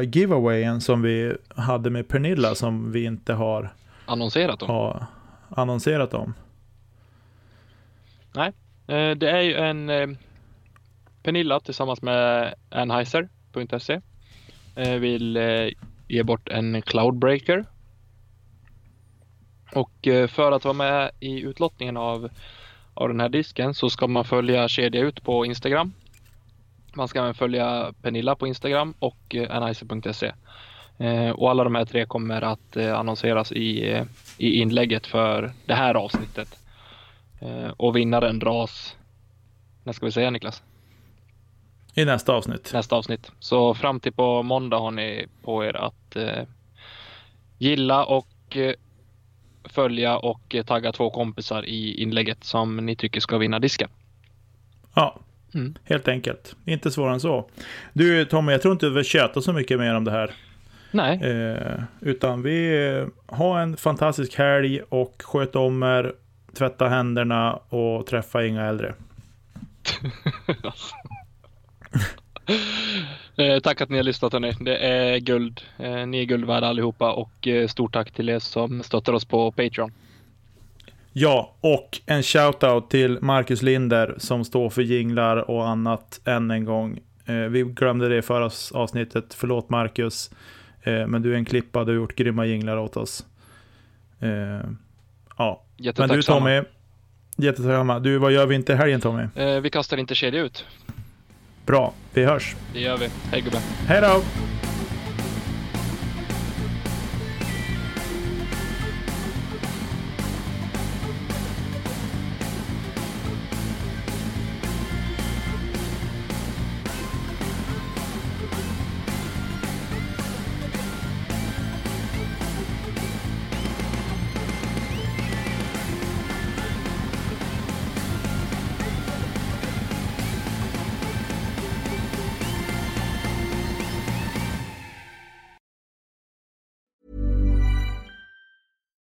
Speaker 2: uh, giveawayen som vi hade med Pernilla som vi inte har
Speaker 1: Annonserat dem.
Speaker 2: har annonserat om.
Speaker 1: Eh, det är ju en Pernilla tillsammans med Anheuser.se eh, vill eh, ge bort en Cloudbreaker. Och eh, för att vara med i utlottningen av, av den här disken så ska man följa Kedja Ut på Instagram. Man ska även följa Pernilla på Instagram och eh, Anheuser.se. Och alla de här tre kommer att annonseras i, i inlägget för det här avsnittet. Och vinnaren dras, när ska vi säga Niklas?
Speaker 2: I nästa avsnitt.
Speaker 1: Nästa avsnitt. Så fram till på måndag har ni på er att eh, gilla och eh, följa och eh, tagga två kompisar i inlägget som ni tycker ska vinna disken.
Speaker 2: Ja, mm. helt enkelt. Inte svårare än så. Du Tommy, jag tror inte vi vill köta så mycket mer om det här.
Speaker 1: Nej.
Speaker 2: Eh, utan vi eh, har en fantastisk helg och sköt om er, tvätta händerna och träffa inga äldre. [LAUGHS]
Speaker 1: eh, tack att ni har lyssnat hörni. Det är guld. Eh, ni är guld värda allihopa och eh, stort tack till er som stöttar oss på Patreon.
Speaker 2: Ja, och en shoutout till Marcus Linder som står för jinglar och annat än en gång. Vi glömde det i förra avsnittet. Förlåt Marcus. Men du är en klippa, du har gjort grymma jinglar åt oss. Ja, men du Tommy. Jättetacksamma. Du, vad gör vi inte i helgen Tommy?
Speaker 1: Vi kastar inte kedja ut.
Speaker 2: Bra, vi hörs.
Speaker 1: Det gör vi. Hej gubben.
Speaker 2: Hej då!